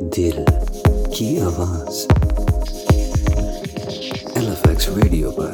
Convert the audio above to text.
دل کی آواز. ایل ایف ایکس ریڈیو پر